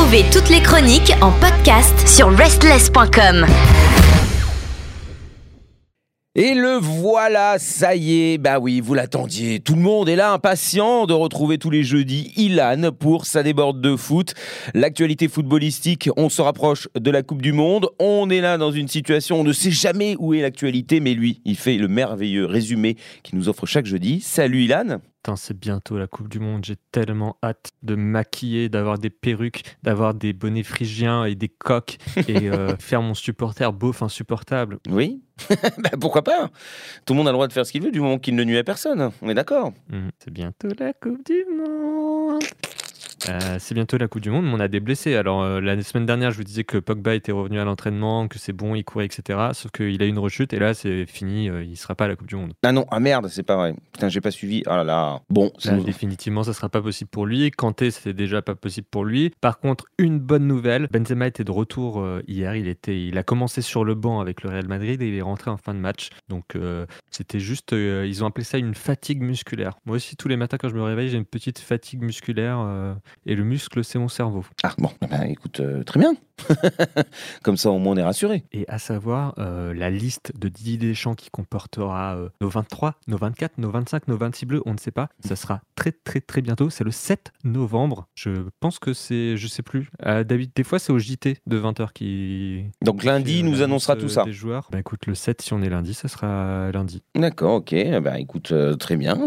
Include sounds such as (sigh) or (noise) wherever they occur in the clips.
Retrouvez toutes les chroniques en podcast sur restless.com. Et le voilà, ça y est, bah oui, vous l'attendiez. Tout le monde est là, impatient de retrouver tous les jeudis Ilan pour sa déborde de foot. L'actualité footballistique, on se rapproche de la Coupe du Monde. On est là dans une situation, on ne sait jamais où est l'actualité, mais lui, il fait le merveilleux résumé qu'il nous offre chaque jeudi. Salut Ilan c'est bientôt la Coupe du Monde. J'ai tellement hâte de me maquiller, d'avoir des perruques, d'avoir des bonnets phrygiens et des coques et euh, (laughs) faire mon supporter beauf insupportable. Oui, (laughs) bah, pourquoi pas? Tout le monde a le droit de faire ce qu'il veut du moment qu'il ne nuit à personne. On est d'accord Mmh, c'est bientôt la Coupe du Monde. Euh, c'est bientôt la Coupe du Monde, mais on a des blessés. Alors, euh, la semaine dernière, je vous disais que Pogba était revenu à l'entraînement, que c'est bon, il courait, etc. Sauf qu'il a eu une rechute et là, c'est fini, euh, il sera pas à la Coupe du Monde. Ah non, ah merde, c'est pas vrai. Putain, j'ai pas suivi. Oh là là. Bon, c'est Là, définitivement, ça sera pas possible pour lui. Kanté, c'était déjà pas possible pour lui. Par contre, une bonne nouvelle, Benzema était de retour euh, hier. Il était, il a commencé sur le banc avec le Real Madrid et il est rentré en fin de match. Donc, c'était juste, ils ont appelé ça une fatigue musculaire. Moi aussi, tous les matins quand je me réveille, j'ai une petite fatigue musculaire et le muscle, c'est mon cerveau. Ah bon, eh ben, écoute, euh, très bien. Comme ça, au moins, on est rassuré. Et à savoir, euh, la liste de Didier Deschamps qui comportera euh, nos 23, nos 24, nos 25, nos 26 bleus, on ne sait pas. Ça sera très très très bientôt. C'est le 7 novembre. Je pense que c'est, je sais plus. Euh, David, des fois c'est au JT de 20h qui. Donc lundi, qui, il nous annonce, annoncera euh, tout ça. Des joueurs. Bah écoute, le 7, si on est lundi, ça sera lundi. D'accord, ok. Ben, écoute, très bien.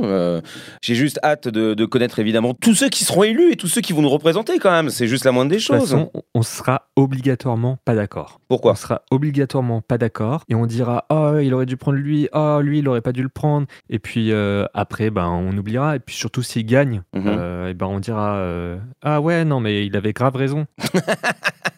J'ai juste hâte de, de connaître évidemment tous ceux qui seront élus et tous ceux qui vont nous représenter quand même. C'est juste la moindre des De choses. façon, on- sera obligatoirement pas d'accord. Pourquoi On sera obligatoirement pas d'accord et on dira oh il aurait dû prendre lui, oh lui il aurait pas dû le prendre et puis euh, après ben on oubliera et puis surtout s'il gagne Mhm. euh, et ben on dira euh, ah ouais non mais il avait grave raison. (laughs)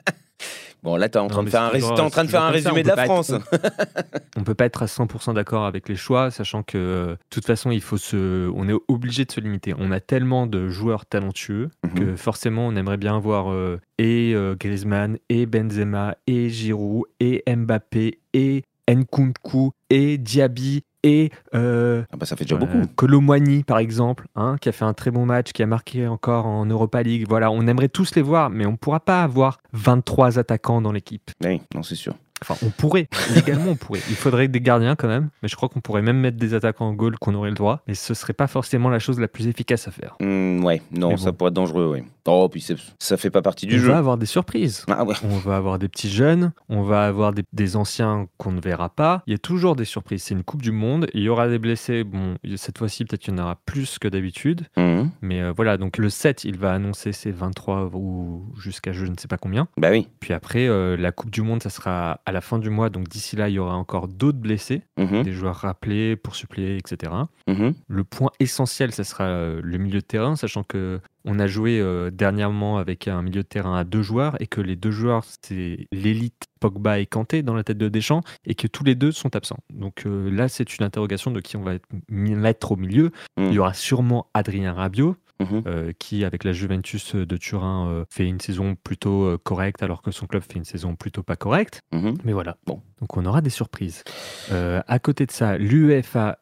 Bon, là, t'es en train de faire un, toujours- en train de faire résumé de la on peut France. (laughs) On peut pas être à 100% d'accord avec les choix sachant que de toute façon il faut se on est obligé de se limiter. On a tellement de joueurs talentueux Mhm. que forcément on aimerait bien voir euh, et euh, Griezmann et Benzema et Giroud et Mbappé et Nkunku et Diaby et euh, Ah bah, ça fait déjà euh, beaucoup. Colomwani par exemple, hein, qui a fait un très bon match, qui a marqué encore en Europa League. Voilà, on aimerait tous les voir, mais on ne pourra pas avoir 23 attaquants dans l'équipe. Oui, non, c'est sûr. Enfin, on pourrait, (laughs) légalement on pourrait. Il faudrait des gardiens quand même, mais je crois qu'on pourrait même mettre des attaquants en goal qu'on aurait le droit, mais ce serait pas forcément la chose la plus efficace à faire. Hmm, ouais, non, ça pourrait être dangereux, ouais. Oh, puis ça fait pas partie du on jeu. va avoir des surprises. Ah ouais. On va avoir des petits jeunes, on va avoir des, des anciens qu'on ne verra pas. Il y a toujours des surprises. C'est une Coupe du Monde. Il y aura des blessés. Bon, cette fois-ci, peut-être qu'il y en aura plus que d'habitude. Mhm. Mais euh, voilà, donc le 7, il va annoncer ses 23 ou jusqu'à je ne sais pas combien. Bah oui. Puis après, euh, la Coupe du Monde, ça sera à la fin du mois. Donc d'ici là, il y aura encore d'autres blessés, Mhm. des joueurs rappelés pour suppléer, etc. Mhm. Le point essentiel, ça sera euh, le milieu de terrain, sachant que on a joué euh, dernièrement avec un milieu de terrain à deux joueurs et que les deux joueurs, c'est l'élite Pogba et Kanté dans la tête de Deschamps et que tous les deux sont absents. Donc euh, là, c'est une interrogation de qui on va être- mettre au milieu. Mm. Il y aura sûrement Adrien Rabiot, Mhm. euh, qui, avec la Juventus de Turin, fait une saison plutôt correcte, alors que son club fait une saison plutôt pas correcte. Mhm. Mais voilà. Bon. Donc on aura des surprises. À côté de ça, l'UEFA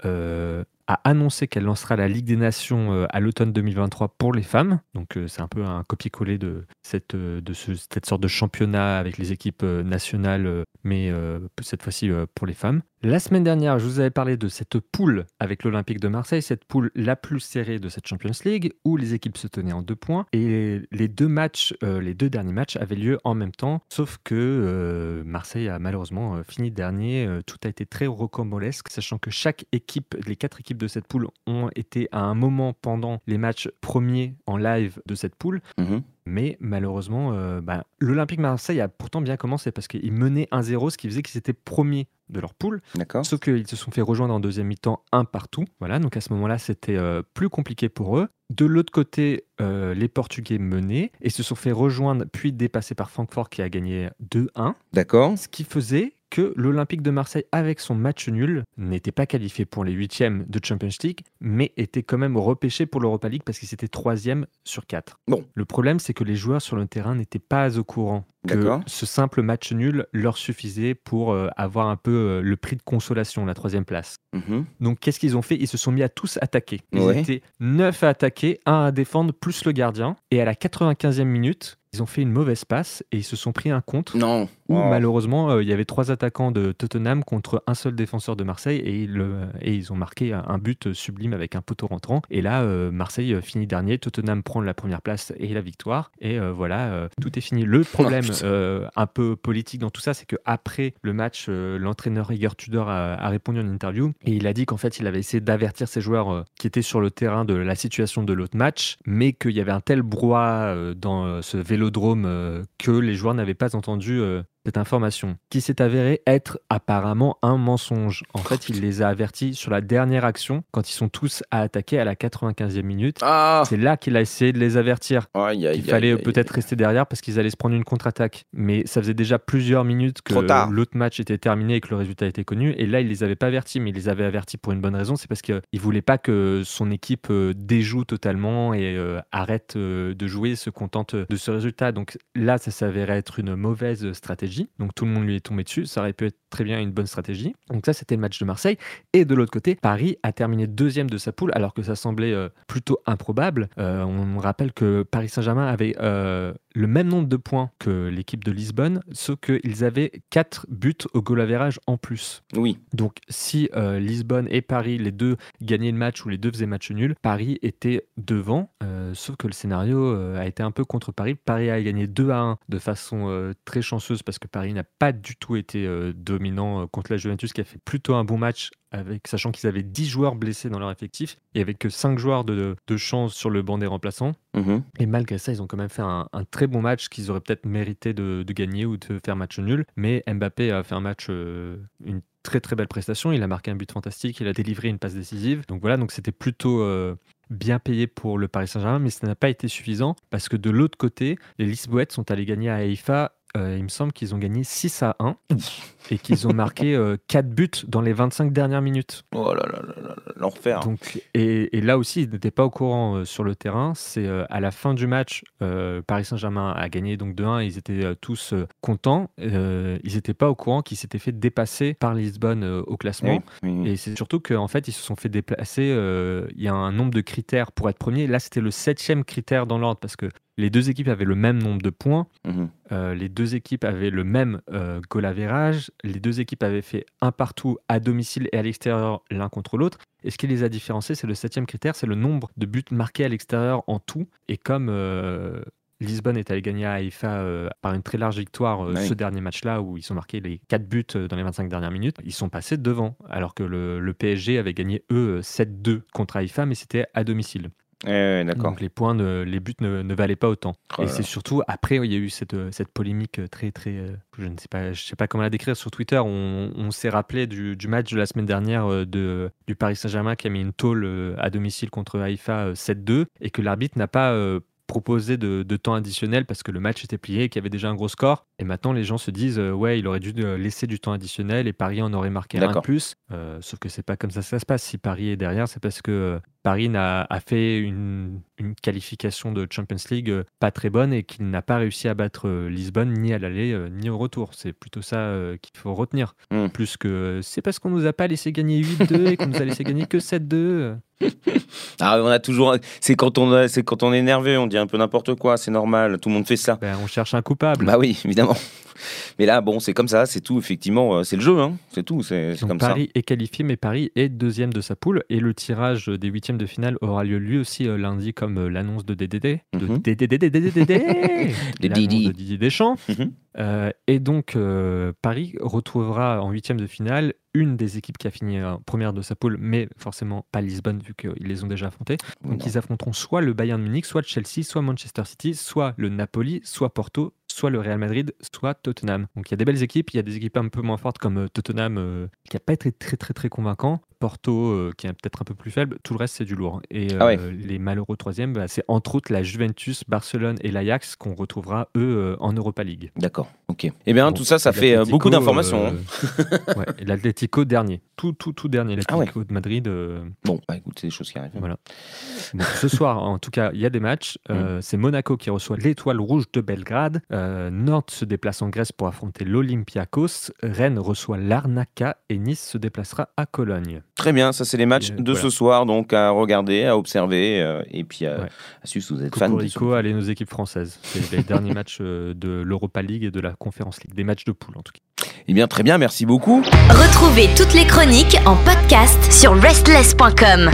a annoncé qu'elle lancera la Ligue des Nations euh, à l'automne 2023 pour les femmes. Donc euh, c'est un peu un copier-coller de, cette, euh, de ce- cette sorte de championnat avec les équipes nationales, mais cette fois-ci pour les femmes. La semaine dernière, je vous avais parlé de cette poule avec l'Olympique de Marseille, cette poule la plus serrée de cette Champions League, où les équipes se tenaient en deux points. Et les deux matchs, les deux derniers matchs avaient lieu en même temps, sauf que Marseille a malheureusement fini dernier. Tout a été très rocambolesque, sachant que chaque équipe, les quatre équipes de cette poule, ont été à un moment pendant les matchs premiers en live de cette poule. Mhm. Mais malheureusement, euh, bah, l'Olympique Marseille a pourtant bien commencé parce qu'ils menaient 1-0, ce qui faisait qu'ils étaient premiers de leur poule. D'accord. Sauf qu'ils se sont fait rejoindre en deuxième mi-temps un partout. Voilà, donc à ce moment-là, c'était euh, plus compliqué pour eux. De l'autre côté, euh, les Portugais menaient et se sont fait rejoindre puis dépassés par Francfort qui a gagné 2-1. D'accord. Ce qui faisait que l'Olympique de Marseille, avec son match nul, n'était pas qualifié pour les huitièmes de Champions League, mais était quand même repêché pour l'Europa League parce qu'ils étaient troisième sur quatre. Bon. Le problème, c'est que les joueurs sur le terrain n'étaient pas au courant que ce simple match nul leur suffisait pour euh, avoir un peu euh, le prix de consolation, la troisième place. Mhm. Donc, qu'est-ce qu'ils ont fait? Ils se sont mis à tous attaquer. Ils Ouais. étaient 9 à attaquer, 1 à défendre, plus le gardien. Et à la 95e minute, ils ont fait une mauvaise passe et ils se sont pris un contre Non. Où Oh. malheureusement euh, il y avait trois attaquants de Tottenham contre un seul défenseur de Marseille et, le- et ils ont marqué un but sublime avec un poteau rentrant. Et là, euh, Marseille euh, finit dernier, Tottenham prend la première place et la victoire. Et euh, voilà, euh, tout est fini. Le (laughs) problème euh, un peu politique dans tout ça, c'est que après le match, euh, l'entraîneur Igor Tudor a, a répondu en interview et il a dit qu'en fait il avait essayé d'avertir ses joueurs euh, qui étaient sur le terrain de la situation de l'autre match, mais qu'il y avait un tel brouhaha euh, dans euh, ce vélodrome euh, que les joueurs n'avaient pas entendu euh, cette information, qui s'est avérée être apparemment un mensonge. En fait, il les a avertis sur la dernière action, quand ils sont tous à attaquer à la 95e minute. Ah C'est là qu'il a essayé de les avertir. Aïe, aïe, Il fallait peut-être rester derrière parce qu'ils allaient se prendre une contre-attaque. Mais ça faisait déjà plusieurs minutes que l'autre match était terminé et que le résultat était connu. Et là, il les avait pas avertis, mais il les avait avertis pour une bonne raison. C'est parce qu'il voulait pas que son équipe euh, déjoue totalement et euh, arrête euh, de jouer, se contente de ce résultat. Donc là, ça s'avérait être une mauvaise stratégie. Donc tout le monde lui est tombé dessus. Ça aurait pu être très bien une bonne stratégie. Donc ça, c'était le match de Marseille. Et de l'autre côté, Paris a terminé deuxième de sa poule, alors que ça semblait euh, plutôt improbable. Euh, on rappelle que Paris Saint-Germain avait euh, le même nombre de points que l'équipe de Lisbonne, sauf qu'ils avaient 4 buts au goal average en plus. Oui. Donc si euh, Lisbonne et Paris, les deux gagnaient le match ou les deux faisaient match nul, Paris était devant, euh, sauf que le scénario euh, a été un peu contre Paris. Paris a gagné 2 à 1 de façon très chanceuse parce que Paris n'a pas du tout été dominant contre la Juventus qui a fait plutôt un bon match avec, sachant qu'ils avaient 10 joueurs blessés dans leur effectif et avec que 5 joueurs de, de chance sur le banc des remplaçants. Mhm. Et malgré ça, ils ont quand même fait un, un très bon match qu'ils auraient peut-être mérité de, de gagner ou de faire match nul. Mais Mbappé a fait un match, euh, une très très belle prestation. Il a marqué un but fantastique, il a délivré une passe décisive. Donc voilà, donc c'était plutôt euh, bien payé pour le Paris Saint-Germain, mais ça n'a pas été suffisant parce que de l'autre côté, les Lisboètes sont allés gagner à Haïfa. Euh, il me semble qu'ils ont gagné 6 à 1 (laughs) et qu'ils ont marqué 4 buts dans les 25 dernières minutes. Oh là là là l'enfer. Donc, et, et là aussi, ils n'étaient pas au courant euh, sur le terrain. C'est euh, à la fin du match, euh, Paris Saint-Germain a gagné donc 2-1. Ils étaient euh, tous euh, contents. Euh, ils n'étaient pas au courant qu'ils s'étaient fait dépasser par Lisbonne euh, au classement. Oui, oui, oui. Et c'est surtout qu'en fait, ils se sont fait déplacer. euh, Il y a un nombre de critères pour être premier. Là, c'était le septième critère dans l'ordre parce que les deux équipes avaient le même nombre de points. Mhm. Euh, les deux équipes avaient le même euh, goal average. Les deux équipes avaient fait un partout à domicile et à l'extérieur l'un contre l'autre. Et ce qui les a différenciés, c'est le septième critère, c'est le nombre de buts marqués à l'extérieur en tout. Et comme euh, Lisbonne est allé gagner à Haïfa euh, par une très large victoire Oui. ce dernier match-là, où ils ont marqué les 4 buts dans les 25 dernières minutes, ils sont passés devant. Alors que le, le PSG avait gagné, eux, euh, 7-2 contre Haïfa, mais c'était à domicile. Ouais, d'accord. Donc les points, ne- les buts ne, ne valaient pas autant. Oh et c'est surtout après, il y a eu cette, euh, cette polémique euh, très, très. euh, Je ne sais pas, je sais pas comment la décrire sur Twitter. On, on s'est rappelé du, du match de la semaine dernière de, du Paris Saint-Germain qui a mis une tôle à domicile contre Haïfa euh, 7-2 et que l'arbitre n'a pas. Proposé de, de temps additionnel parce que le match était plié et qu'il y avait déjà un gros score. Et maintenant, les gens se disent euh, ouais, il aurait dû euh, laisser du temps additionnel et Paris en aurait marqué un de plus. Euh, sauf que c'est pas comme ça que ça se passe. Si Paris est derrière, c'est parce que Paris n'a, a fait une, une qualification de Champions League pas très bonne et qu'il n'a pas réussi à battre Lisbonne ni à l'aller ni au retour. C'est plutôt ça qu'il faut retenir. Mm. Plus que c'est parce qu'on nous a pas laissé gagner 8-2 et qu'on nous a laissé gagner que 7-2. (laughs) Ah, on a toujours. C'est quand on, a- c'est quand on est énervé, on dit un peu n'importe quoi, c'est normal, tout le monde fait ça. Ben, on cherche un coupable. Bah oui, (laughs) évidemment. Mais là, bon, c'est comme ça, c'est tout, effectivement, euh, c'est le jeu, hein, c'est tout, c'est comme Paris est qualifié, mais Paris est deuxième de sa poule. Et le tirage des huitièmes de finale aura lieu lui aussi euh, lundi, comme euh, l'annonce de DDD. De. DDD. (laughs) De Didier Deschamps. Mhm. Euh, et donc, euh, Paris retrouvera en huitième de finale une des équipes qui a fini euh, première de sa poule, mais forcément pas Lisbonne, vu qu'ils les ont déjà affrontés. Donc, ils affronteront soit le Bayern Munich, soit Chelsea, soit Manchester City, soit le Napoli, soit Porto, soit le Real Madrid, soit Tottenham. Donc, il y a des belles équipes. Il y a des équipes un peu moins fortes comme Tottenham, euh, qui n'a pas été très, très, très convaincant. Porto, euh, qui est peut-être un peu plus faible. Tout le reste, c'est du lourd. Et euh, Ah ouais. les malheureux troisièmes, bah, c'est entre autres la Juventus, Barcelone et l'Ajax qu'on retrouvera, eux, euh, en Europa League. D'accord. Ok. Eh bien, Bon, tout ça, ça fait euh, beaucoup d'informations. hein. euh, (laughs) ouais, l'Atlético dernier. Tout, tout, tout dernier. Ah ouais. L'Atlético de Madrid. euh, Bon, bah, écoute, c'est des choses qui arrivent. Voilà. Bon, ce soir, en tout cas, il y a des matchs. (laughs) Mm. Euh, C'est Monaco qui reçoit l'Étoile Rouge de Belgrade. Euh, Nantes se déplace en Grèce pour affronter l'Olympiakos. Rennes reçoit l'Arnaca et Nice se déplacera à Cologne. Très bien, ça c'est les matchs euh, de ce soir, donc à regarder, à observer, euh, et puis à, Ouais. à suivre si vous êtes fan Cocorico, allez nos équipes françaises. C'est les derniers (laughs) matchs euh, de l'Europa League et de la Conference League. Des matchs de poule en tout cas. Eh bien, très bien, merci beaucoup. Retrouvez toutes les chroniques en podcast sur restless.com.